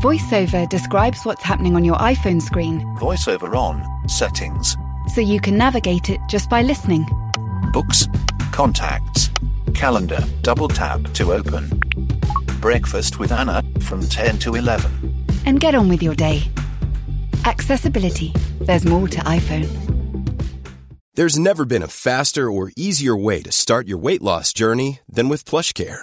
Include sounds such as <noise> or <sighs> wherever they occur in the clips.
VoiceOver describes what's happening on your iPhone screen VoiceOver on, settings, so you can navigate it just by listening. books, contacts, calendar, double tap to open. Breakfast with Anna from 10 to 11. And get on with your day. Accessibility. There's more to iPhone. There's never been a faster or easier way to start your weight loss journey than with PlushCare.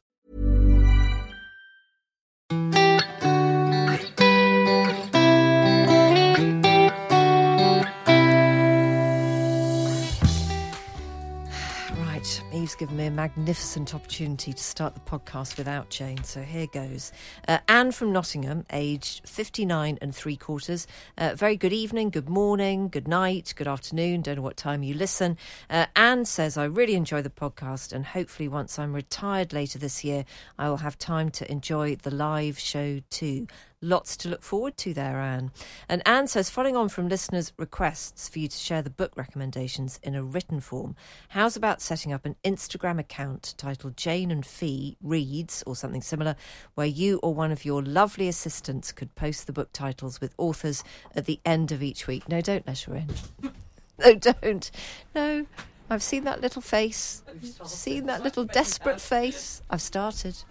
Eve's given me a magnificent opportunity to start the podcast without Jane, so here goes. Uh, Anne from Nottingham, aged 59 and three quarters. Uh, very good evening, good morning, good night, good afternoon, don't know what time you listen. Uh, Anne says, I really enjoy the podcast, and hopefully, once I'm retired later this year, I will have time to enjoy the live show too. Lots to look forward to there, Anne. And Anne says, following on from listeners' requests for you to share the book recommendations in a written form, how's about setting up an Instagram account titled Jane and Fi Reads or something similar, where you or one of your lovely assistants could post the book titles with authors at the end of each week? No, don't let her in. <laughs> no, don't. No. I've seen that little face. I've seen that little desperate face. I've started.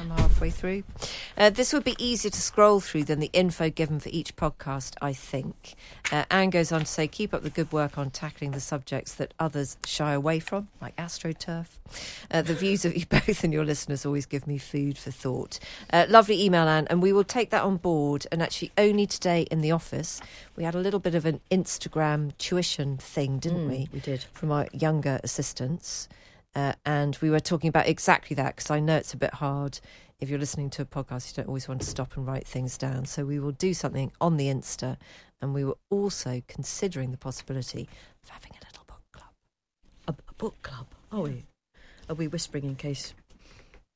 I'm halfway through. Uh, this would be easier to scroll through than the info given for each podcast, I think. Uh, Anne goes on to say, keep up the good work on tackling the subjects that others shy away from, like AstroTurf. Uh, the views of <laughs> you both and your listeners always give me food for thought. Uh, lovely email, Anne, and we will take that on board. And actually, only today in the office, we had a little bit of an Instagram tuition thing, didn't we? we did. From our younger assistants. Uh, and we were talking about exactly that because I know it's a bit hard. If you're listening to a podcast, you don't always want to stop and write things down. So we will do something on the Insta, and we were also considering the possibility of having a little book club. A, a book club. Are we? Are we whispering in case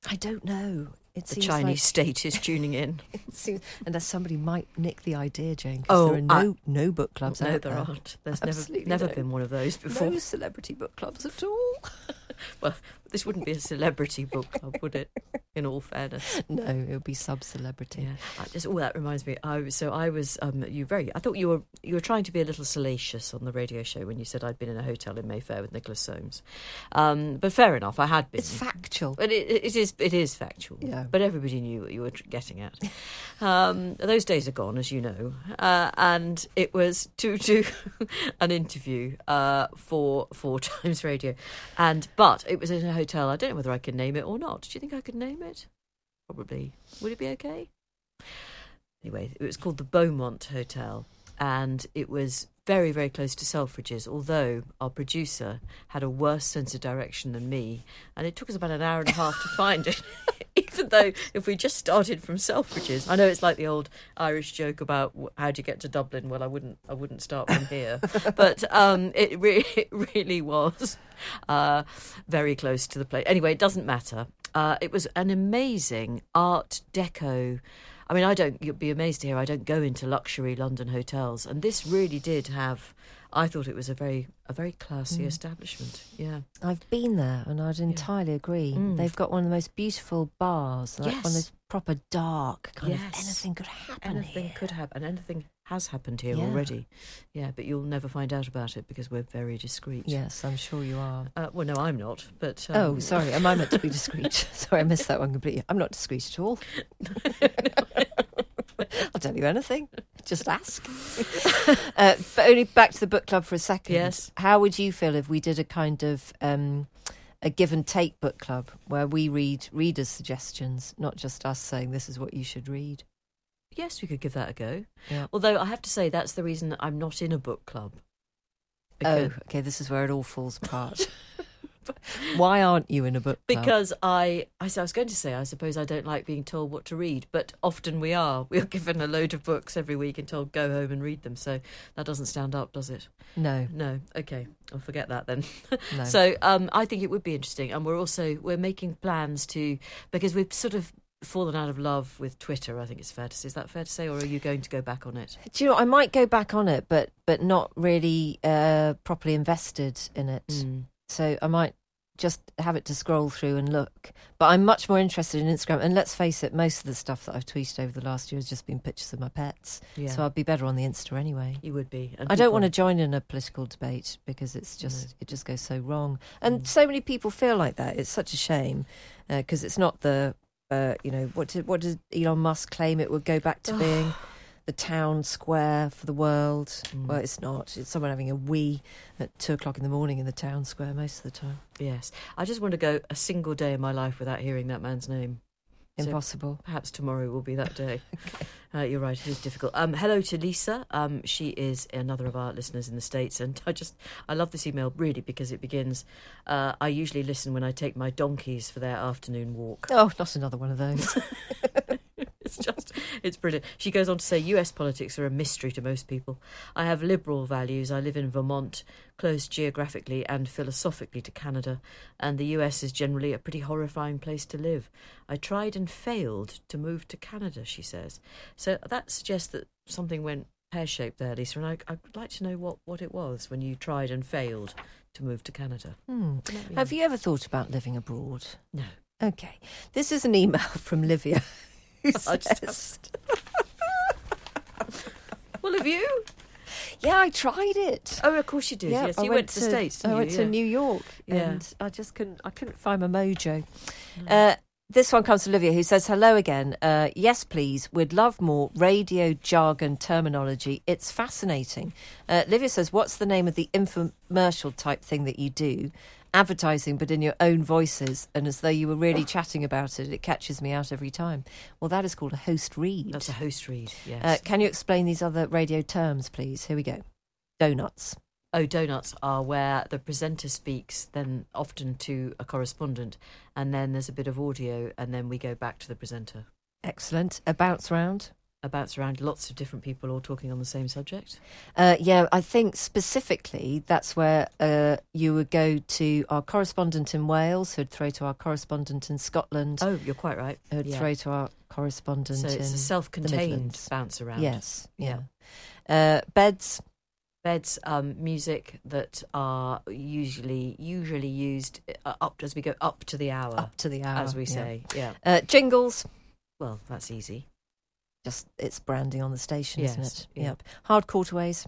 I don't know. It the Chinese like, state is <laughs> tuning in? it seems, unless somebody might nick the idea, Jane. 'cause Oh, there are no no book clubs no, out there there. aren't. There's Absolutely never never no. been one of those before. No celebrity book clubs at all. <laughs> Well, this wouldn't be a celebrity book club, would it? In all fairness. <laughs> no, it would be sub-celebrity. Yeah. I just oh, that reminds me. I was so I was um you very. I thought you were you were trying to be a little salacious on the radio show when you said I'd been in a hotel in Mayfair with Nicholas Soames. Um, but fair enough. I had been. It's factual. But it, it is it is factual. Yeah. But everybody knew what you were getting at. Um, those days are gone, as you know. Uh, and it was to do <laughs> an interview uh, for Four <laughs> Times Radio, and but it was in a hotel. I don't know whether I can name it or not. Do you think I could name it? Probably. Would it be okay? Anyway, it was called the Beaumont Hotel, and it was very, very close to Selfridges, although our producer had a worse sense of direction than me, and it took us about an hour and a half to <laughs> find it. <laughs> Even though if we just started from Selfridges, I know it's like the old Irish joke about how do you get to Dublin. Well, I wouldn't, I wouldn't start from here, <laughs> but um, it, re- it really was uh, very close to the place. Anyway, it doesn't matter. Uh, it was an amazing Art Deco. I mean, I don't. You'd be amazed to hear I don't go into luxury London hotels, and this really did have. I thought it was a very a very classy establishment. Yeah, I've been there and I'd entirely agree. Mm. They've got one of the most beautiful bars, like one of Yes. those proper dark kind of anything could happen anything here. could happen, and anything has happened here Yeah. already. Yeah, but you'll never find out about it because we're very discreet. Yes, I'm sure you are. Uh, well, no, I'm not. But um, oh, sorry, am I meant to be discreet? <laughs> sorry, I missed that one completely. I'm not discreet at all. <laughs> <laughs> I'll tell you anything. Just ask. <laughs> uh, but only back to the book club for a second. Yes. How would you feel if we did a kind of um, a give and take book club where we read readers' suggestions, not just us saying this is what you should read? Yes, we could give that a go. Yeah. Although I have to say that's the reason I'm not in a book club. Oh, okay. This is where it all falls apart. <laughs> Why aren't you in a book club? Because I, I was going to say, I suppose I don't like being told what to read, but often we are. <laughs> We are given a load of books every week and told go home and read them. So that doesn't stand up, does it? no, No. Okay, I'll forget that then. <laughs> no. So um, I think it would be interesting, and we're also we're making plans to because we've sort of fallen out of love with Twitter. I think it's fair to say. Is that fair to say, or are you going to go back on it? Do you know? I might go back on it, but but not really uh, properly invested in it. Mm. So I might just have it to scroll through and look. But I'm much more interested in Instagram. And let's face it, most of the stuff that I've tweeted over the last year has just been pictures of my pets. Yeah, So I'd be better on the Insta anyway. you would be. And I don't want to join in a political debate because it's just it just goes so wrong, and Mm. so many people feel like that. It's such a shame because it's not the uh, you know what did what did Elon Musk claim it would go back to <sighs> being the town square for the world? Mm. Well, it's not. It's someone having a wee at two o'clock in the morning in the town square most of the time. Yes, I just want to go a single day in my life without hearing that man's name. So- Impossible. Perhaps tomorrow will be that day. <laughs> uh, you're right; it is difficult. Um, hello to Lisa. Um, she is another of our listeners in the states, and I just I love this email really because it begins. Uh, I usually listen when I take my donkeys for their afternoon walk. Oh, not another one of those. <laughs> It's just, it's brilliant. She goes on to say, US politics are a mystery to most people. I have liberal values. I live in Vermont, close geographically and philosophically to Canada, and the US is generally a pretty horrifying place to live. I tried and failed to move to Canada, she says. So that suggests that something went pear shaped there, Lisa, and I, I'd like to know what, what it was when you tried and failed to move to Canada. Hmm. Have you ever thought about living abroad? No. Okay. This is an email <laughs> from Livia. <laughs> Just Well, have you? yeah, I tried it. Oh, of course you did. Yeah, yes, I you went, to the States. I didn't went you? to Yeah. New York, Yeah. and I just couldn't. I couldn't find my mojo. Uh, this one comes from Olivia, who says, "Hello again. Uh, yes, please. We'd love more radio jargon terminology. It's fascinating." Uh, Olivia says, "What's the name of the infomercial type thing that you do?" Advertising, but in your own voices, and as though you were really chatting about it. It catches me out every time. Well, that is called a host read. That's a host read, yes. Uh, can you explain these other radio terms, please? Here we go. Donuts. oh, donuts are where the presenter speaks, then often to a correspondent, and then there's a bit of audio, and then we go back to the presenter. Excellent. A bounce round. I bounce around lots of different people all talking on the same subject. Uh, yeah, I think specifically that's where uh, you would go to our correspondent in Wales, who'd throw to our correspondent in Scotland, Oh, you're quite right. who'd yeah. throw to our correspondent So it's a self-contained bounce around. Yes, yeah. Uh, beds. Beds, um, music that are usually usually used uh, up as we go up to the hour, Up to the hour, as we yeah. say. Yeah. Uh, jingles. Well, that's easy. Just it's branding on the station, isn't it? yeah. Yep. Hard quarterways.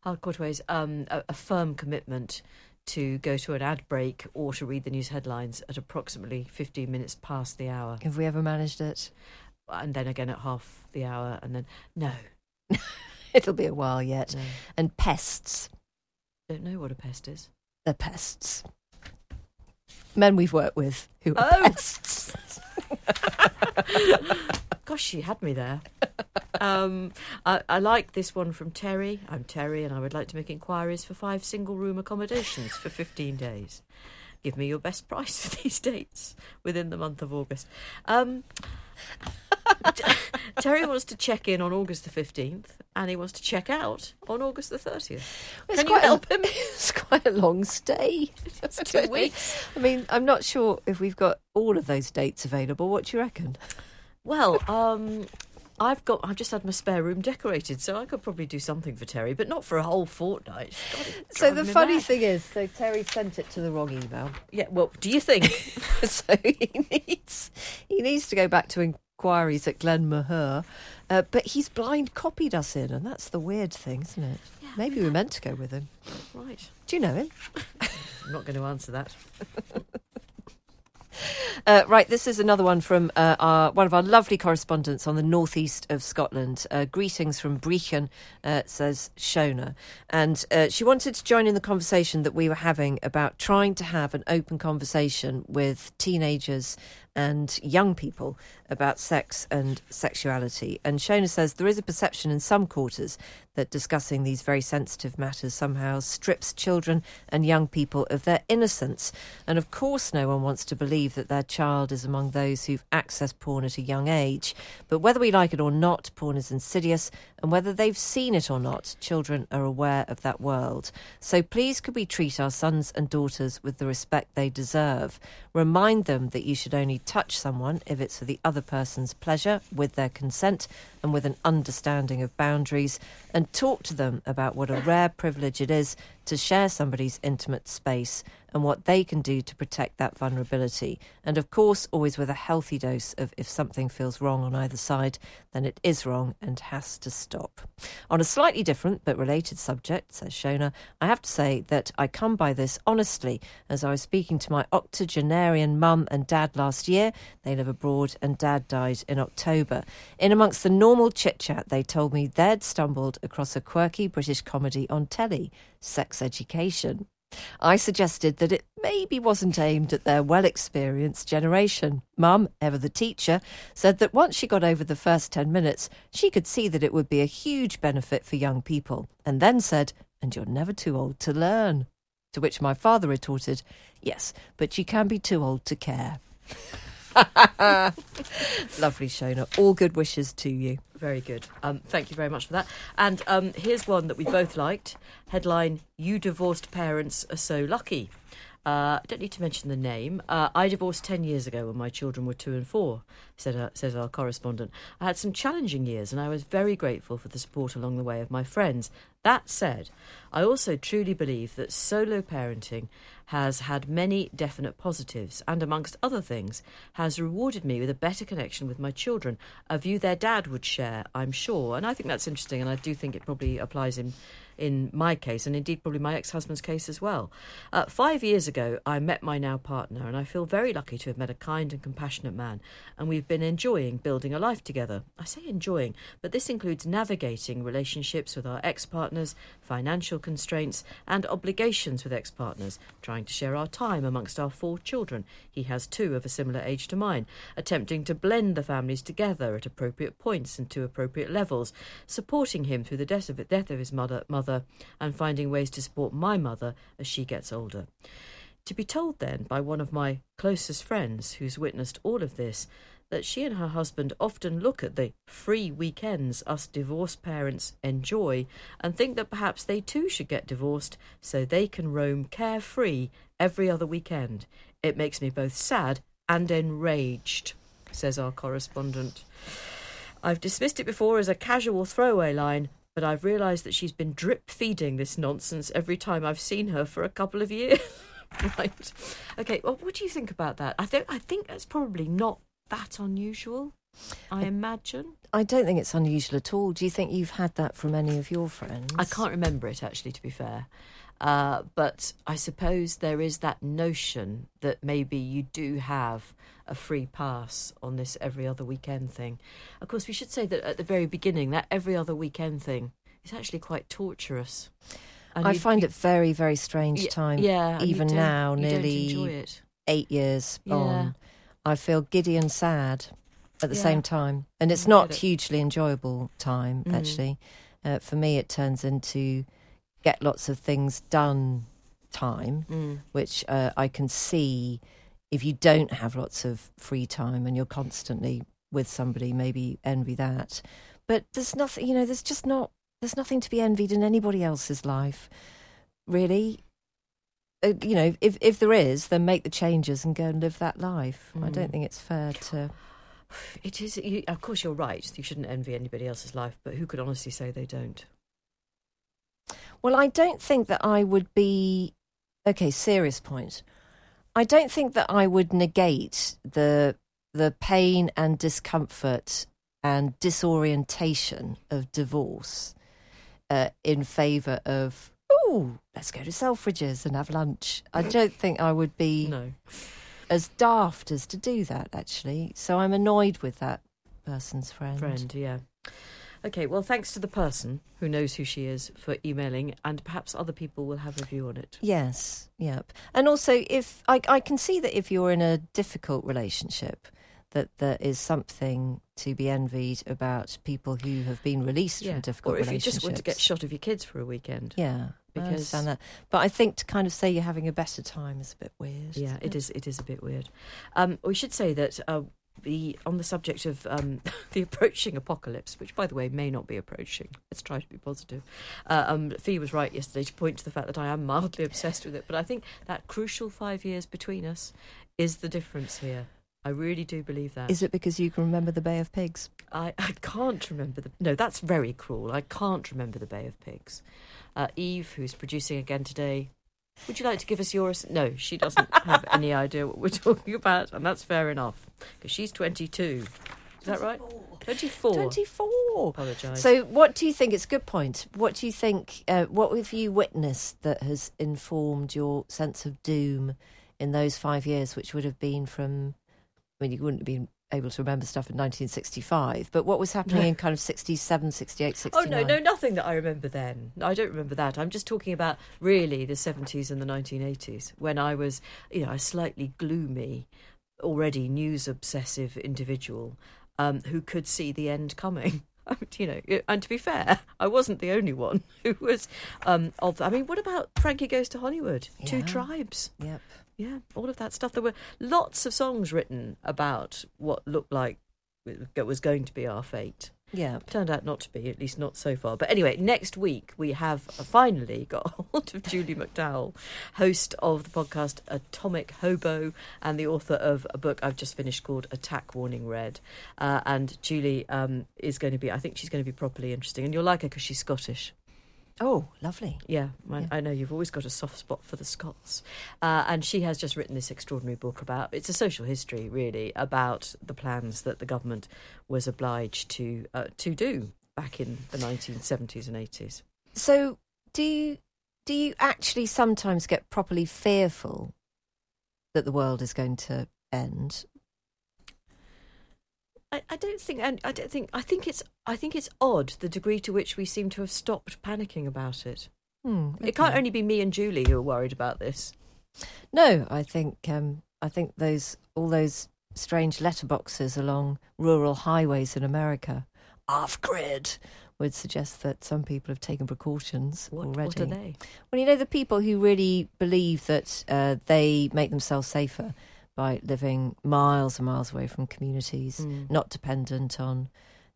Hard quarterways, um, a, a firm commitment to go to an ad break or to read the news headlines at approximately 15 minutes past the hour. Have we ever managed it? And then again at half the hour. And then, no, <laughs> It'll be a while yet. no. And pests. Don't know what a pest is. They're pests. Men we've worked with who are Oh. pests. <laughs> <laughs> Gosh, she had me there. <laughs> Um, I, I like this one from Terry. I'm Terry, and I would like to make inquiries for five single room accommodations for 15 days. Give me your best price for these dates within the month of August. Um, <laughs> Terry wants to check in on August the 15th, and he wants to check out on August the 30th. It's Can you quite a- help him? <laughs> It's quite a long stay. It's two weeks. I mean, I'm not sure if we've got all of those dates available. What do you reckon? Well, um, I've got. I've just had my spare room decorated, so I could probably do something for Terry, but not for a whole fortnight. God, So the funny mad. thing is, so Terry sent it to the wrong email. yeah. Well, do you think? <laughs> so he needs he needs to go back to inquiries at Glen Maher, uh, but he's blind copied us in, and that's the weird thing, isn't it? Maybe we're meant to go with him. right. Do you know him? <laughs> I'm not going to answer that. <laughs> Uh, right, this is another one from uh, our, one of our lovely correspondents on the northeast of Scotland. Uh, greetings from Brechin, uh, says Shona. And uh, she wanted to join in the conversation that we were having about trying to have an open conversation with teenagers and young people about sex and sexuality. And Shona says there is a perception in some quarters that discussing these very sensitive matters somehow strips children and young people of their innocence. And of course, no one wants to believe that their child is among those who've accessed porn at a young age. But whether we like it or not, porn is insidious, and whether they've seen it or not, children are aware of that world. So please, could we treat our sons and daughters with the respect they deserve? Remind them that you should only touch someone if it's for the other person's pleasure, with their consent, and with an understanding of boundaries, and talk to them about what a rare privilege it is to share somebody's intimate space and what they can do to protect that vulnerability. And of course, always with a healthy dose of if something feels wrong on either side, then it is wrong and has to stop. On a slightly different but related subject, says Shona, I have to say that I come by this honestly as I was speaking to my octogenarian mum and dad last year. They live abroad and dad died in October. In amongst the normal chit chat, they told me they'd stumbled across a quirky British comedy on telly, Sex Education. I suggested that it maybe wasn't aimed at their well experienced generation. Mum, ever the teacher, said that once she got over the first 10 minutes, she could see that it would be a huge benefit for young people, and then said, And you're never too old to learn. To which my father retorted, Yes, but you can be too old to care. <laughs> <laughs> Lovely, Shona. All good wishes to you. Very good. Um, thank you very much for that. And um, here's one that we both liked. Headline: You divorced parents are so lucky. Uh, I don't need to mention the name. Uh, I divorced 10 years ago when my children were two and four, said, uh, says our correspondent. I had some challenging years and I was very grateful for the support along the way of my friends. That said, I also truly believe that solo parenting has had many definite positives and, amongst other things, has rewarded me with a better connection with my children, a view their dad would share, I'm sure. And I think that's interesting, and I do think it probably applies in in my case, and indeed probably my ex husband's case as well. Uh, five years ago, I met my now partner, and I feel very lucky to have met a kind and compassionate man, and we've been enjoying building a life together. I say enjoying, but this includes navigating relationships with our ex partners, financial constraints, and obligations with ex partners, trying to share our time amongst our four children. He has two of a similar age to mine, attempting to blend the families together at appropriate points and to appropriate levels, supporting him through the death of, death of his mother, mother mother and finding ways to support my mother as she gets older. To be told then by one of my closest friends who's witnessed all of this that she and her husband often look at the free weekends us divorced parents enjoy and think that perhaps they too should get divorced so they can roam carefree every other weekend. It makes me both sad and enraged, says our correspondent. I've dismissed it before as a casual throwaway line, but I've realised that she's been drip feeding this nonsense every time I've seen her for a couple of years. <laughs> right. Okay. Well, what do you think about that? I think I think that's probably not that unusual. I imagine. I don't think it's unusual at all. Do you think you've had that from any of your friends? I can't remember it actually, to be fair. Uh, but I suppose there is that notion that maybe you do have a free pass on this every other weekend thing. Of course, we should say that at the very beginning, that every other weekend thing is actually quite torturous. And I find it very, very strange time. Yeah, even now, nearly eight years yeah. on, I feel giddy and sad at the yeah. same time, and it's not it. hugely enjoyable time. Mm. Actually, uh, for me, it turns into get lots of things done time, mm. which uh, I can see if you don't have lots of free time and you're constantly with somebody, maybe envy that. But there's nothing, you know, there's just not, there's nothing to be envied in anybody else's life, really. Uh, you know, if if there is, then make the changes and go and live that life. Mm. I don't mm. think it's fair to. <sighs> It is. You, of course, you're right. You shouldn't envy anybody else's life, but who could honestly say they don't? Well, I don't think that I would be. Okay, serious point. I don't think that I would negate the the pain and discomfort and disorientation of divorce uh, in favour of oh, let's go to Selfridges and have lunch. I don't think I would be no. as daft as to do that actually. So I'm annoyed with that person's friend. Friend, yeah. Okay, well, thanks to the person who knows who she is for emailing, and perhaps other people will have a view on it. Yes, yep. And also, if I, I can see that if you're in a difficult relationship, that there is something to be envied about people who have been released from difficult relationships. or if you just want to get shot of your kids for a weekend. Yeah, I understand that. But I think to kind of say you're having a better time is a bit weird. Yeah, isn't it is. It is a bit weird. Um, we should say that uh, the on the subject of um, <laughs> the approaching apocalypse, which by the way may not be approaching. Let's try to be positive. Uh, um, Fi was right yesterday to point to the fact that I am mildly <laughs> obsessed with it, but I think that crucial five years between us is the difference here. I really do believe that. Is it because you can remember the Bay of Pigs? I, I can't remember the. No, that's very cruel. I can't remember the Bay of Pigs. Uh, Eve, who's producing again today, would you like to give us yours? No, she doesn't have any idea what we're <laughs> talking about, and that's fair enough because she's 22. Is that right? 24. 24. Apologise. So, what do you think? It's a good point. What do you think? Uh, what have you witnessed that has informed your sense of doom in those five years, which would have been from? I mean, you wouldn't have been able to remember stuff in 1965, but what was happening No. in kind of 67, 68, 69? Oh no, no, nothing that I remember then. I don't remember that. I'm just talking about really the 70s and the 1980s when I was, you know, a slightly gloomy, already news obsessive individual um, who could see the end coming. <laughs> you know, and to be fair, I wasn't the only one <laughs> who was um, of. I mean, what about Frankie Goes to Hollywood? Two Tribes. Yep. Yeah, all of that stuff. There were lots of songs written about what looked like it was going to be our fate Yeah. turned out not to be, at least not so far. But anyway, next week we have finally <laughs> got hold of Julie McDowell, host of the podcast Atomic Hobo and the author of a book I've just finished called Attack Warning Red. Uh, and Julie um, is going to be, I think she's going to be properly interesting. And you'll like her because she's Scottish. Oh, lovely. Yeah, I, Yeah. I know you've always got a soft spot for the Scots. Uh, and she has just written this extraordinary book about it's a social history, really, about the plans that the government was obliged to uh, to do back in the 1970s and 80s. So, do you do you actually sometimes get properly fearful that the world is going to end? I, I don't think, and I don't think, I think it's, I think it's odd the degree to which we seem to have stopped panicking about it. Hmm, It can't only be me and Julie who are worried about this. No, I think um, I think those all those strange letterboxes along rural highways in America, off grid, would suggest that some people have taken precautions What, already. what are they? Well, you know, the people who really believe that uh, they make themselves safer by living miles and miles away from communities, Mm. not dependent on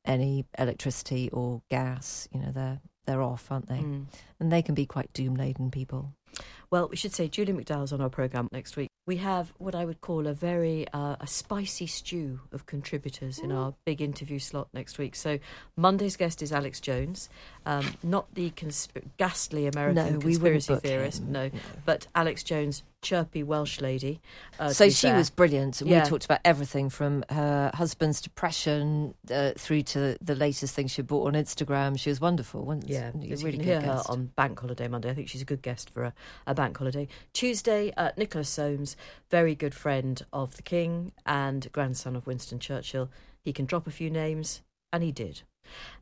any electricity or gas. You know, they're they're off, aren't they? Mm. And they can be quite doom laden people. Well, we should say Julie McDowell's on our programme next week. We have what I would call a very uh, a spicy stew of contributors in our big interview slot next week. So Monday's guest is Alex Jones, um, not the consp- ghastly American No, conspiracy theorist, him. no, but Alex Jones, chirpy Welsh lady. Uh, so she fair. was brilliant. Yeah. We talked about everything from her husband's depression uh, through to the latest thing she bought on Instagram. She was wonderful. wasn't Yeah, she? you really hear her on Bank Holiday Monday. I think she's a good guest for a, a Bank Holiday. Tuesday, uh, Nicholas Soames, very good friend of the King and grandson of Winston Churchill. He can drop a few names, and he did.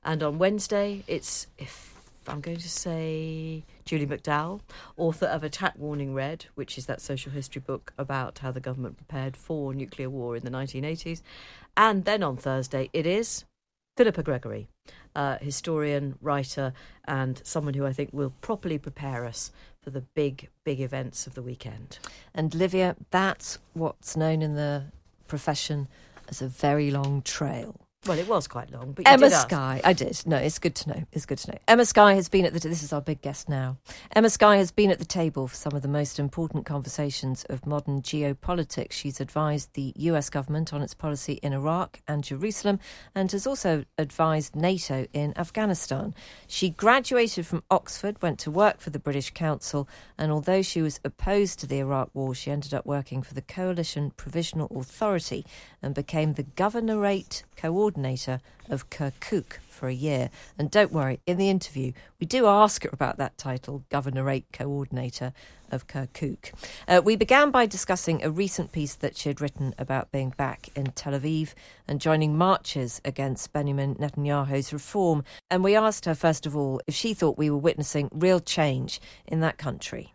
And on Wednesday, it's if I'm going to say Julie McDowell, author of Attack Warning Red, which is that social history book about how the government prepared for nuclear war in the 1980s. And then on Thursday, it is Philippa Gregory, uh, historian, writer, and someone who I think will properly prepare us for the big, big events of the weekend. And Livia, that's what's known in the profession as a very long trail. Well, it was quite long, but you Emma. Sky, I did. No, it's good to know. It's good to know. Emma Sky has been at the. This is our big guest now. Emma Sky has been at the table for some of the most important conversations of modern geopolitics. She's advised the U.S. government on its policy in Iraq and Jerusalem, and has also advised NATO in Afghanistan. She graduated from Oxford, went to work for the British Council, and although she was opposed to the Iraq War, she ended up working for the Coalition Provisional Authority and became the governorate coordinator coordinator of Kirkuk for a year. And don't worry, in the interview, we do ask her about that title, Governorate Coordinator of Kirkuk. Uh, we began by discussing a recent piece that she had written about being back in Tel Aviv and joining marches against Benjamin Netanyahu's reform. And we asked her, first of all, if she thought we were witnessing real change in that country.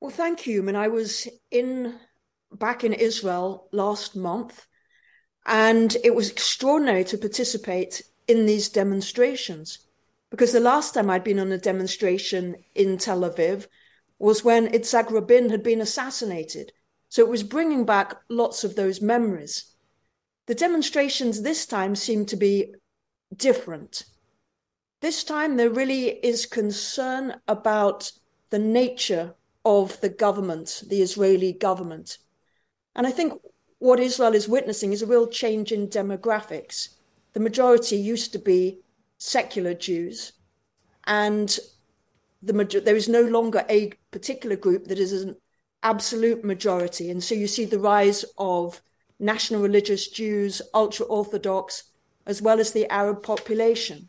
Well, thank you. And I was in back in Israel last month, and it was extraordinary to participate in these demonstrations because the last time I'd been on a demonstration in Tel Aviv was when Yitzhak Rabin had been assassinated. So it was bringing back lots of those memories. The demonstrations this time seem to be different. This time there really is concern about the nature of the government, the Israeli government. And I think what Israel is witnessing is a real change in demographics. The majority used to be secular Jews, and the there is no longer a particular group that is an absolute majority. And so you see the rise of national religious Jews, ultra Orthodox, as well as the Arab population.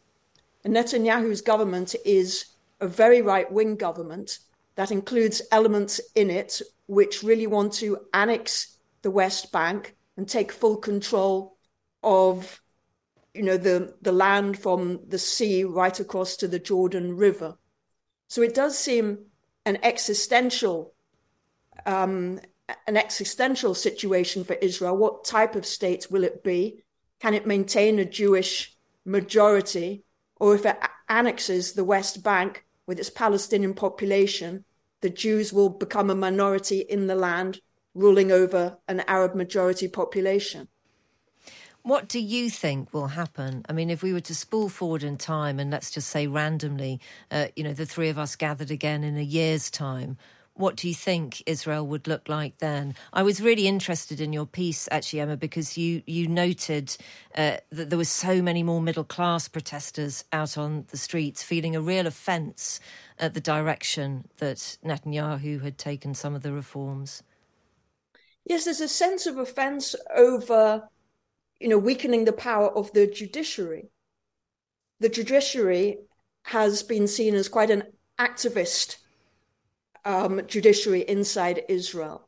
And Netanyahu's government is a very right wing government that includes elements in it which really want to annex the West Bank and take full control of you know the the land from the sea right across to the Jordan River. So it does seem an existential um, an existential situation for Israel. What type of state will it be? Can it maintain a Jewish majority? Or if it annexes the West Bank with its Palestinian population, the Jews will become a minority in the land, ruling over an Arab majority population. What do you think will happen? I mean, if we were to spool forward in time and let's just say randomly, uh, you know, the three of us gathered again in a year's time, what do you think Israel would look like then? I was really interested in your piece, actually, Emma, because you you noted uh, that there were so many more middle class protesters out on the streets, feeling a real offence at the direction that Netanyahu had taken some of the reforms. Yes, there's a sense of offence over you know, weakening the power of the judiciary. The judiciary has been seen as quite an activist um, judiciary inside Israel.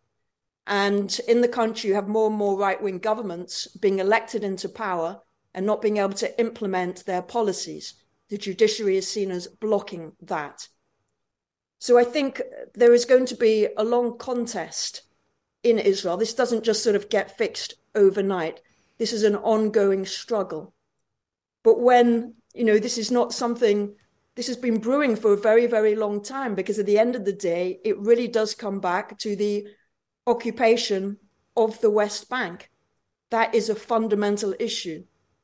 And in the country, you have more and more right wing governments being elected into power and not being able to implement their policies. The judiciary is seen as blocking that. So I think there is going to be a long contest in Israel. This doesn't just sort of get fixed overnight. This is an ongoing struggle. But when, you know, this is not something, this has been brewing for a very, very long time because at the end of the day, it really does come back to the occupation of the West Bank. That is a fundamental issue.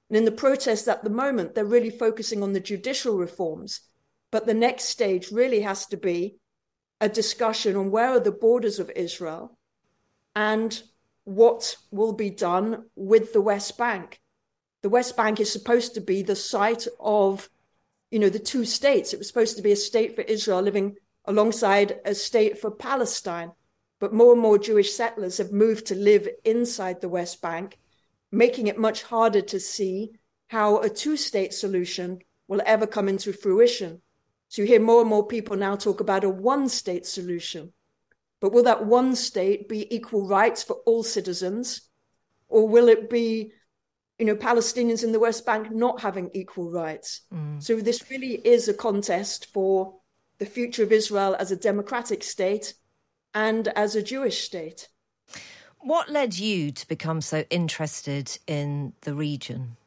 And in the protests at the moment, they're really focusing on the judicial reforms. But the next stage really has to be a discussion on where are the borders of Israel and what will be done with the West Bank. The West Bank is supposed to be the site of, you know, the two states. It was supposed to be a state for Israel living alongside a state for Palestine. But more and more Jewish settlers have moved to live inside the West Bank, making it much harder to see how a two state solution will ever come into fruition. So you hear more and more people now talk about a one state solution. But will that one state be equal rights for all citizens? Or will it be, you know, Palestinians in the West Bank not having equal rights? Mm. So this really is a contest for the future of Israel as a democratic state and as a Jewish state. What led you to become so interested in the region?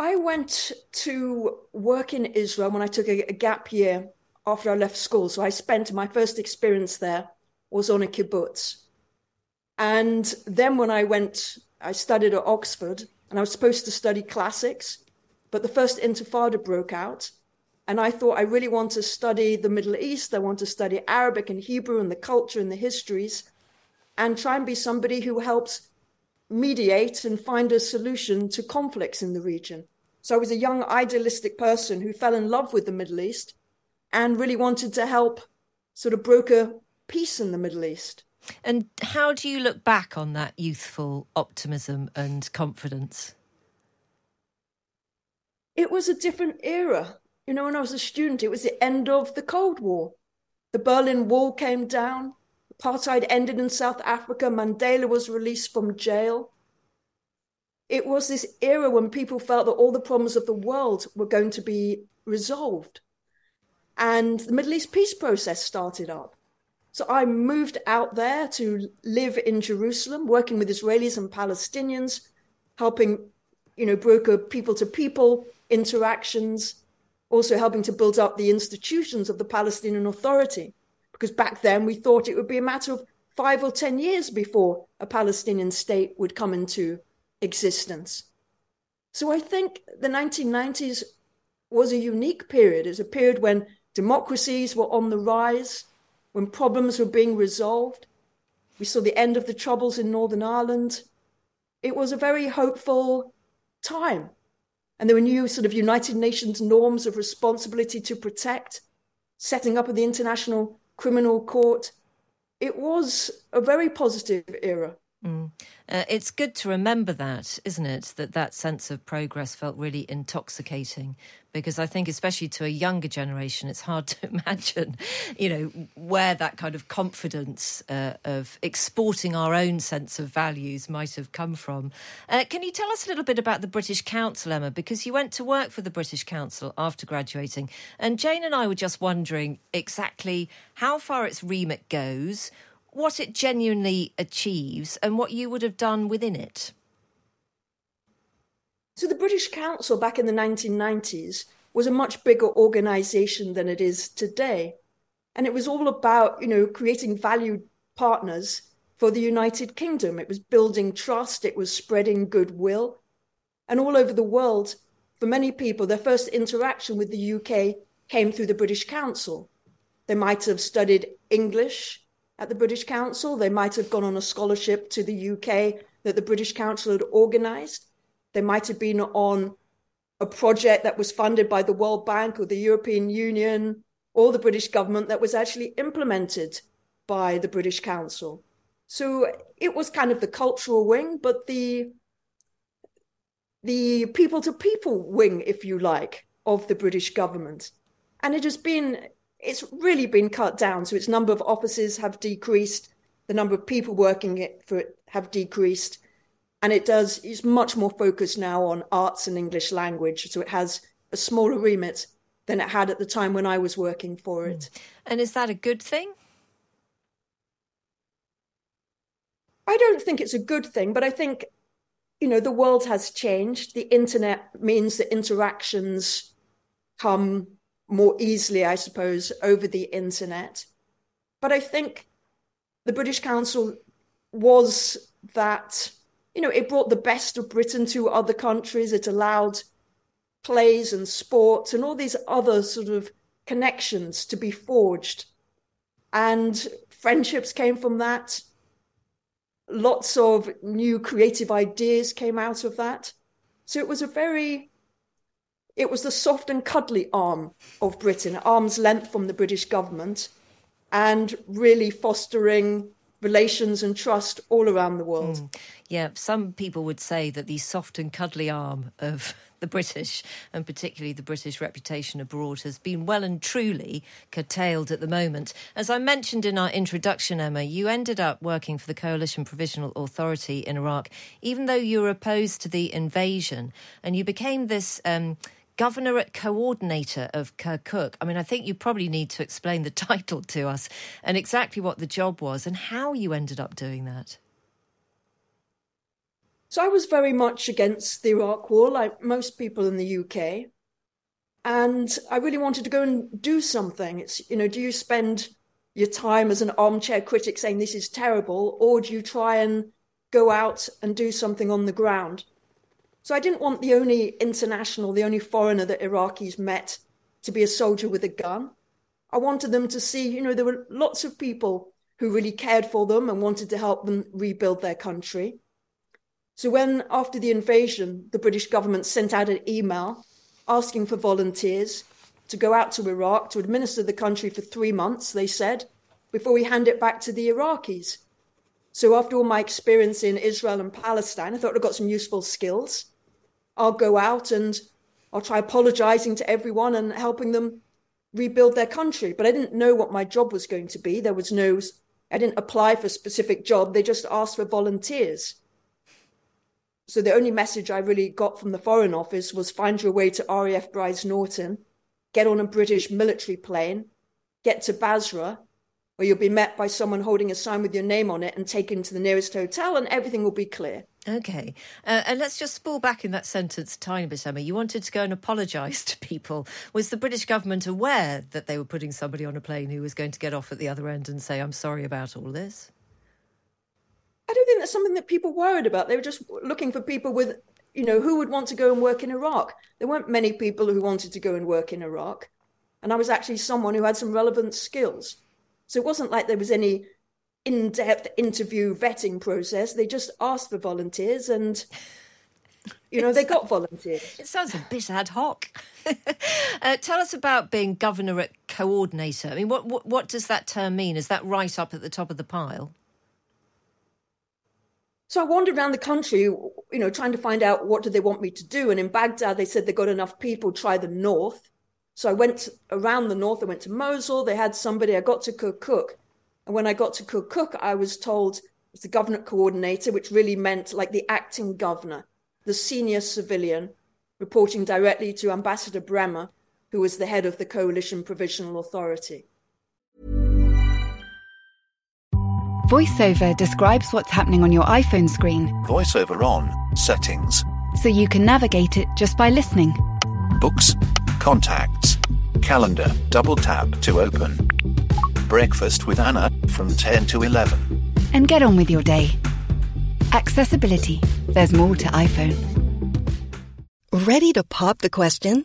I went to work in Israel when I took a, a gap year after I left school. So I spent my first experience there was on a kibbutz. And then when I went, I studied at Oxford and I was supposed to study classics, but the first intifada broke out. And I thought I really want to study the Middle East. I want to study Arabic and Hebrew and the culture and the histories and try and be somebody who helps mediate and find a solution to conflicts in the region. So I was a young idealistic person who fell in love with the Middle East and really wanted to help sort of broker peace in the Middle East. And how do you look back on that youthful optimism and confidence? It was a different era. You know, when I was a student, it was the end of the Cold War. The Berlin Wall came down, apartheid ended in South Africa, Mandela was released from jail. It was this era when people felt that all the problems of the world were going to be resolved. And the Middle East peace process started up. So I moved out there to live in Jerusalem, working with Israelis and Palestinians, helping, you know, broker people to people interactions, also helping to build up the institutions of the Palestinian Authority. Because back then we thought it would be a matter of five or 10 years before a Palestinian state would come into existence. So I think the 1990s was a unique period. It's a period when democracies were on the rise when problems were being resolved. We saw the end of the troubles in Northern Ireland. It was a very hopeful time. And there were new sort of United Nations norms of responsibility to protect, setting up of the International Criminal Court. It was a very positive era. Mm. Uh, it's good to remember that, isn't it? That that sense of progress felt really intoxicating because I think, especially to a younger generation, it's hard to <laughs> imagine, you know, where that kind of confidence uh, of exporting our own sense of values might have come from. Uh, can you tell us a little bit about the British Council, Emma? Because you went to work for the British Council after graduating, and Jane and I were just wondering exactly how far its remit goes, what it genuinely achieves, and what you would have done within it. So the British Council back in the 1990s was a much bigger organization than it is today. And it was all about, you know, creating valued partners for the United Kingdom. It was building trust, it was spreading goodwill. And all over the world, for many people, their first interaction with the UK came through the British Council. They might have studied English at the British Council, they might have gone on a scholarship to the UK that the British Council had organized. They might have been on a project that was funded by the World Bank or the European Union or the British government that was actually implemented by the British Council. So it was kind of the cultural wing, but the the people to people wing, if you like, of the British government. And it has been it's really been cut down. So its number of offices have decreased, the number of people working it for it have decreased and it does is much more focused now on arts and english language so it has a smaller remit than it had at the time when i was working for it hmm. and is that a good thing i don't think it's a good thing but i think you know the world has changed the internet means that interactions come more easily i suppose over the internet but i think the british council was that you know, it brought the best of Britain to other countries. It allowed plays and sports and all these other sort of connections to be forged. And friendships came from that. Lots of new creative ideas came out of that. So it was a very, it was the soft and cuddly arm of Britain, arm's length from the British government, and really fostering relations and trust all around the world. Mm. Yeah, some people would say that the soft and cuddly arm of <laughs> the British, and particularly the British reputation abroad, has been well and truly curtailed at the moment. As I mentioned in our introduction, Emma, you ended up working for the Coalition Provisional Authority in Iraq, even though you were opposed to the invasion, and you became this. Um, Governorate Coordinator of Kirkuk. I mean, I think you probably need to explain the <laughs> title to us and exactly what the job was and how you ended up doing that. So I was very much against the Iraq War, like most people in the UK. And I really wanted to go and do something. It's, you know, do you spend your time as an armchair critic saying this is terrible, or do you try and go out and do something on the ground? So I didn't want the only international, the only foreigner that Iraqis met to be a soldier with a gun. I wanted them to see, you know, there were lots of people who really cared for them and wanted to help them rebuild their country. So when, after the invasion, the British government sent out an email asking for volunteers to go out to Iraq to administer the country for three months, they said, before we hand it back to the Iraqis. So after all my experience in Israel and Palestine, I thought I got some useful skills. I'll go out and I'll try apologizing to everyone and helping them rebuild their country. But I didn't know what my job was going to be. There was no, I didn't apply for a specific job. They just asked for volunteers. So the only message I really got from the Foreign Office was find your way to RAF Brize Norton, get on a British military plane, get to Basra, where you'll be met by someone holding a sign with your name on it and taken to the nearest hotel, and everything will be clear. Okay. Uh, and let's just spool back in that sentence tiny bit, Emma. You wanted to go and apologise <laughs> to people. Was the British government aware that they were putting somebody on a plane who was going to get off at the other end and say, I'm sorry about all this? I don't think that's something that people worried about. They were just looking for people with, you know, who would want to go and work in Iraq. There weren't many people who wanted to go and work in Iraq. And I was actually someone who had some relevant skills. So it wasn't like there was any in depth interview vetting process. They just asked for volunteers and. You know, they got volunteers. It sounds a bit ad hoc. <laughs> uh, tell us about being governorate coordinator. I mean, what, what what does that term mean? Is that right up at the top of the pile? So I wandered around the country, you know, trying to find out what do they want me to do. And in Baghdad, they said they got enough people, try the north. So I went around the north. I went to Mosul. They had somebody. I got to Kirkuk. And when I got to Kirkuk, I was told it's the governorate coordinator, which really meant like the acting governor, the senior civilian, reporting directly to Ambassador Bremer, who was the head of the coalition provisional authority. VoiceOver describes what's happening on your iPhone screen. VoiceOver on, settings, so you can navigate it just by listening. books, contacts, calendar, double tap to open. Breakfast with Anna from 10 to 11. And get on with your day. Accessibility. There's more to iPhone. Ready to pop the question?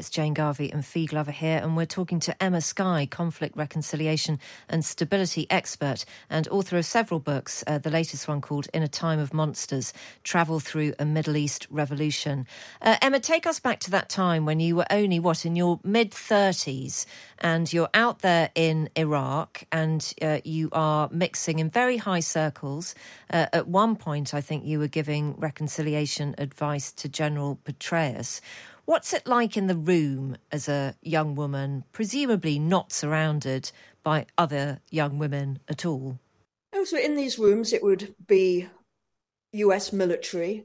It's Jane Garvey and Fi Glover here, and we're talking to Emma Sky, conflict, reconciliation, and stability expert, and author of several books. Uh, the latest one called In a Time of Monsters Travel Through a Middle East Revolution. Uh, Emma, take us back to that time when you were only, what, in your mid 30s, and you're out there in Iraq, and uh, you are mixing in very high circles. Uh, at one point, I think you were giving reconciliation advice to General Petraeus. What's it like in the room as a young woman, presumably not surrounded by other young women at all? Oh, so in these rooms, it would be US military,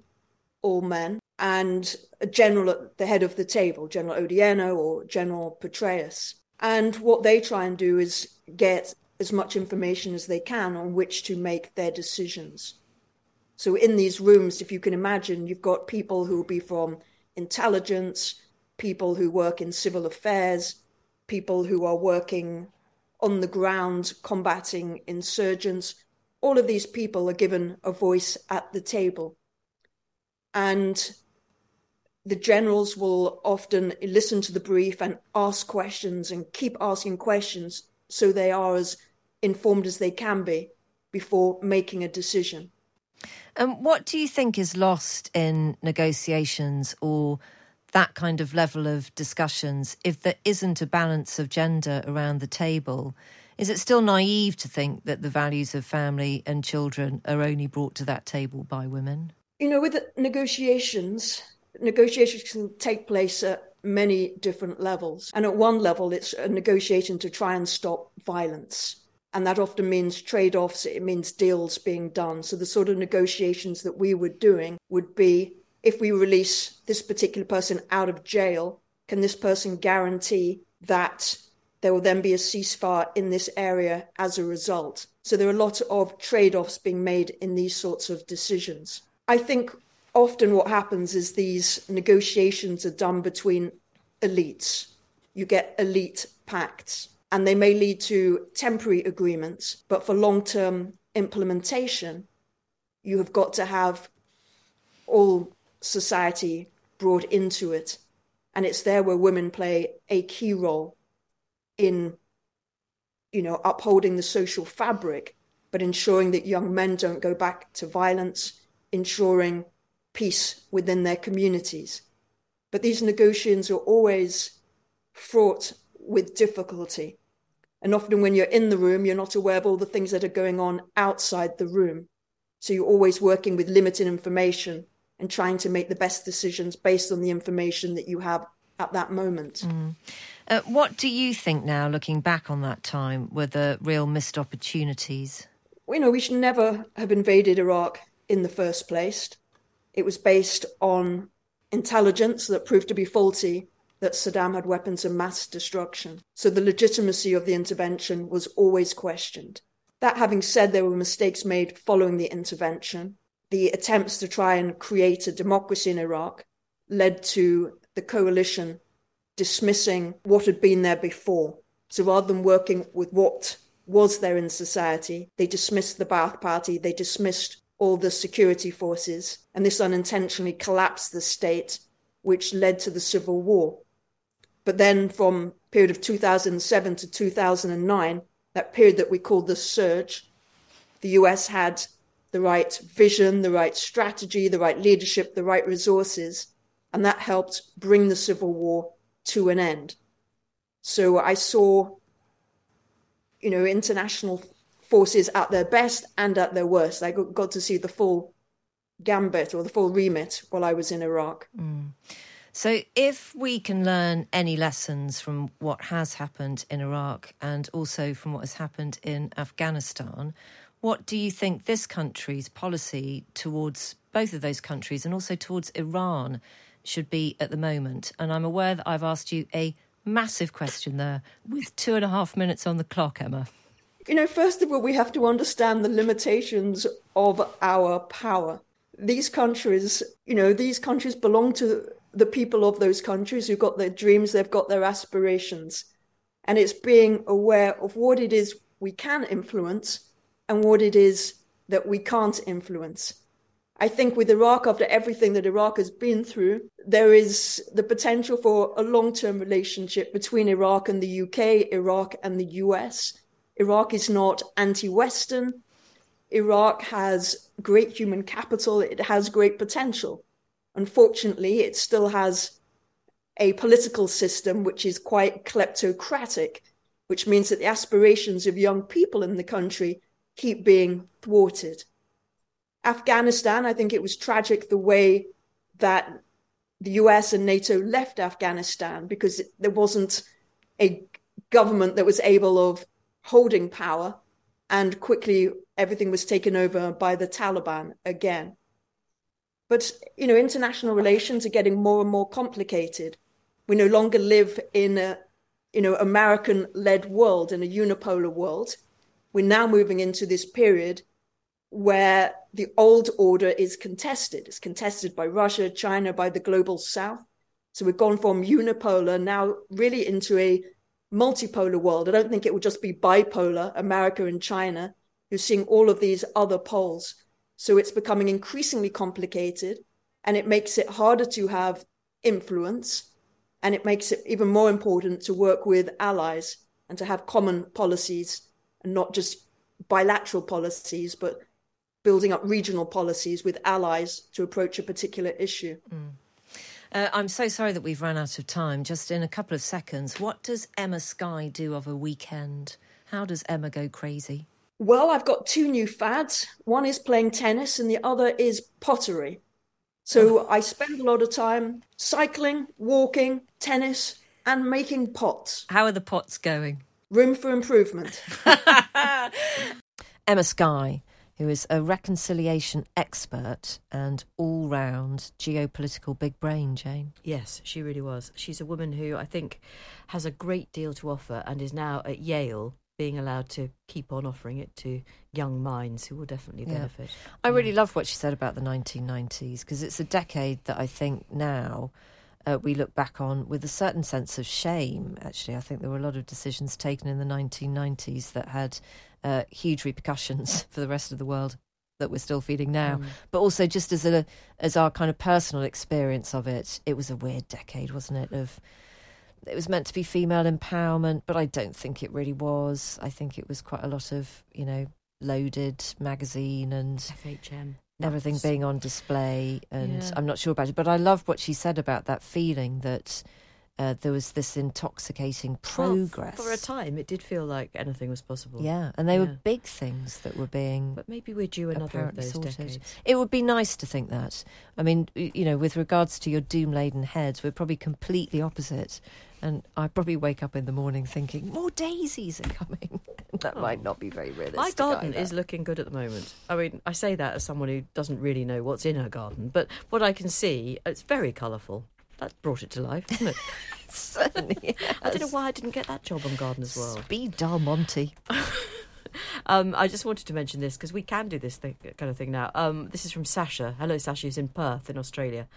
all men, and a general at the head of the table, General Odierno or General Petraeus. And what they try and do is get as much information as they can on which to make their decisions. So in these rooms, if you can imagine, you've got people who will be from intelligence, people who work in civil affairs, people who are working on the ground combating insurgents. All of these people are given a voice at the table. And the generals will often listen to the brief and ask questions and keep asking questions so they are as informed as they can be before making a decision. And what do you think is lost in negotiations or that kind of level of discussions if there isn't a balance of gender around the table? Is it still naive to think that the values of family and children are only brought to that table by women? You know, with negotiations, negotiations can take place at many different levels. And at one level, it's a negotiation to try and stop violence. And that often means trade offs, it means deals being done. So the sort of negotiations that we were doing would be if we release this particular person out of jail, can this person guarantee that there will then be a ceasefire in this area as a result? So there are a lot of trade offs being made in these sorts of decisions. I think often what happens is these negotiations are done between elites. You get elite pacts, and they may lead to temporary agreements, but for long term implementation, you have got to have all society brought into it. And it's there where women play a key role in, you know, upholding the social fabric, but ensuring that young men don't go back to violence, ensuring peace within their communities. But these negotiations are always fraught with difficulty. And often, when you're in the room, you're not aware of all the things that are going on outside the room. So you're always working with limited information and trying to make the best decisions based on the information that you have at that moment. Mm. Uh, what do you think now, looking back on that time, were the real missed opportunities? You know, we should never have invaded Iraq in the first place. It was based on intelligence that proved to be faulty that Saddam had weapons of mass destruction. So the legitimacy of the intervention was always questioned. That having said, there were mistakes made following the intervention. The attempts to try and create a democracy in Iraq led to the coalition dismissing what had been there before. So rather than working with what was there in society, they dismissed the Ba'ath Party, they dismissed all the security forces, and this unintentionally collapsed the state, which led to the civil war. But then, from period of 2007 to 2009, that period that we called the surge, the US had the right vision, the right strategy, the right leadership, the right resources, and that helped bring the civil war to an end. So I saw, you know, international forces at their best and at their worst. I got to see the full gambit or the full remit while I was in Iraq. Mm. So, if we can learn any lessons from what has happened in Iraq and also from what has happened in Afghanistan, what do you think this country's policy towards both of those countries and also towards Iran should be at the moment? And I'm aware that I've asked you a massive question there with two and a half minutes on the clock, Emma. You know, first of all, we have to understand the limitations of our power. These countries, you know, these countries belong to the people of those countries who've got their dreams, they've got their aspirations. And it's being aware of what it is we can influence and what it is that we can't influence. I think with Iraq, after everything that Iraq has been through, there is the potential for a long term relationship between Iraq and the UK, Iraq and the US. Iraq is not anti Western. Iraq has great human capital, it has great potential. Unfortunately, it still has a political system which is quite kleptocratic, which means that the aspirations of young people in the country keep being thwarted. Afghanistan, I think it was tragic the way that the US and NATO left Afghanistan because there wasn't a government that was able of holding power, and quickly everything was taken over by the Taliban again. But, you know, international relations are getting more and more complicated. We no longer live in a, you know, American led world, in a unipolar world. We're now moving into this period where the old order is contested. It's contested by Russia, China, by the global south. So we've gone from unipolar now really into a multipolar world. I don't think it will just be bipolar, America and China. You're seeing all of these other poles. So it's becoming increasingly complicated and it makes it harder to have influence. And it makes it even more important to work with allies and to have common policies and not just bilateral policies, but building up regional policies with allies to approach a particular issue. Mm. Uh, I'm so sorry that we've run out of time. Just in a couple of seconds, what does Emma Sky do of a weekend? How does Emma go crazy? Well, I've got two new fads. One is playing tennis, and the other is pottery. So oh. I spend a lot of time cycling, walking, tennis, and making pots. How are the pots going? Room for improvement. <laughs> <laughs> Emma Sky, who is a reconciliation expert and all round geopolitical big brain, Jane. Yes, she really was. She's a woman who I think has a great deal to offer and is now at Yale being allowed to keep on offering it to young minds who will definitely Yeah. benefit. I really love what she said about the 1990s because it's a decade that I think now uh, we look back on with a certain sense of shame. Actually, I think there were a lot of decisions taken in the 1990s that had uh, huge repercussions <laughs> for the rest of the world that we're still feeling now. But also, just as a as our kind of personal experience of it, it was a weird decade, wasn't it? Of it was meant to be female empowerment, but I don't think it really was. I think it was quite a lot of you know loaded magazine and FHM. everything nuts. being on display and Yeah. i'm not sure about it but i love what she said about that feeling that uh, there was this intoxicating Well, progress for a time, it did feel like anything was possible. yeah and they Yeah. were big things that were being But maybe we're due another of those sorted. decades. It would be nice to think that. I mean, you know, with regards to your doom laden heads, we're probably completely opposite. And I probably wake up in the morning thinking, more daisies are coming. <laughs> that might oh. not be very realistic. My garden either. is looking good at the moment. I mean, I say that as someone who doesn't really know what's in her garden, but what I can see, it's very colourful. That brought it to life, isn't <laughs> it? certainly. <laughs> I don't know why I didn't get that job on Gardener's World. well. Speed Del Monte. Um, I just wanted to mention this because we can do this thing, kind of thing now. Um, this is from Sasha. Hello, Sasha, who's in Perth in Australia.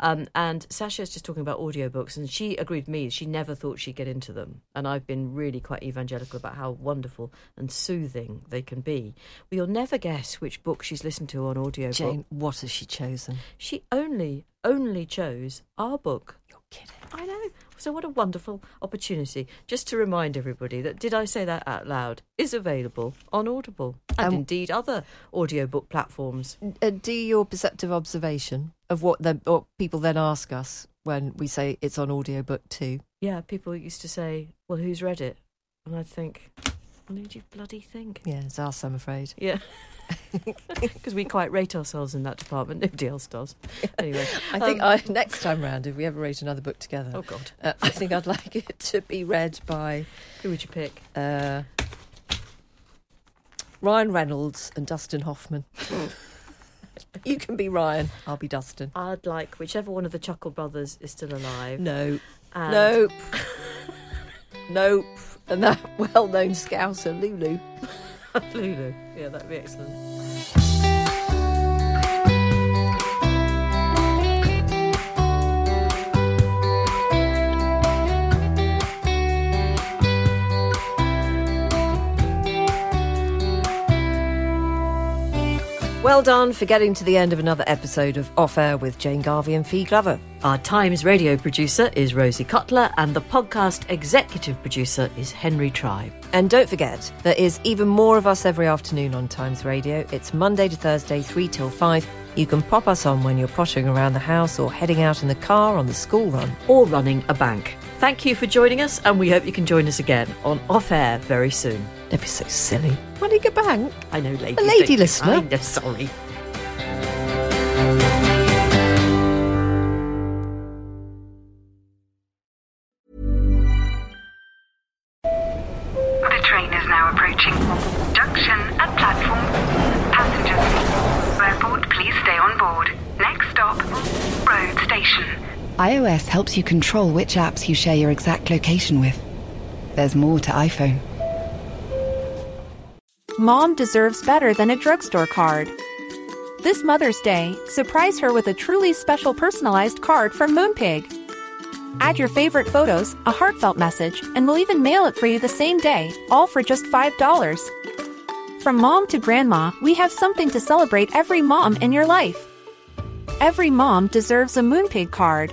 Um, and Sasha is just talking about audiobooks, and she agreed with me. She never thought she'd get into them. And I've been really quite evangelical about how wonderful and soothing they can be. Well, you'll never guess which book she's listened to on audiobook. Jane, what has she chosen? She only, only chose our book. Kidding. I know. So what a wonderful opportunity. Just to remind everybody that Did I Say That Out Loud is available on Audible and Um, indeed other audiobook platforms. Uh, do your perceptive observation of what the what people then ask us when we say it's on audiobook too. Yeah, people used to say, well, who's read it? And I'd think, what did you bloody think? Yeah, it's us, I'm afraid. Yeah. <laughs> Because we quite rate ourselves in that department. Nobody else does. Anyway. I think um, I, next time round, if we ever rate another book together, Oh, God. uh, I think I'd like it to be read by Who would you pick? uh, Ryan Reynolds and Dustin Hoffman. <laughs> you can be Ryan, I'll be Dustin. I'd like whichever one of the Chuckle brothers is still alive. No, And nope, <laughs> nope. And that <laughs> well-known Scouser, Lulu. <laughs> Lulu. Yeah, that'd be excellent. Well done for getting to the end of another episode of Off Air with Jane Garvey and Fi Glover. Our Times radio producer is Rosie Cutler, and the podcast executive producer is Henry Tribe. And don't forget, there is even more of us every afternoon on Times Radio. It's Monday to Thursday, 3 till 5. You can pop us on when you're pottering around the house or heading out in the car on the school run. or running a bank. Thank you for joining us, and we hope you can join us again on Off Air very soon. Don't be so silly. Running a bank? I know, lady. A lady listener. I know, sorry. Helps you control which apps you share your exact location with. There's more to iPhone. Mom deserves better than a drugstore card. This Mother's Day, surprise her with a truly special personalized card from Moonpig. Add your favorite photos, a heartfelt message, and we'll even mail it for you the same day, all for just $5. From mom to grandma, we have something to celebrate every mom in your life. Every mom deserves a Moonpig card.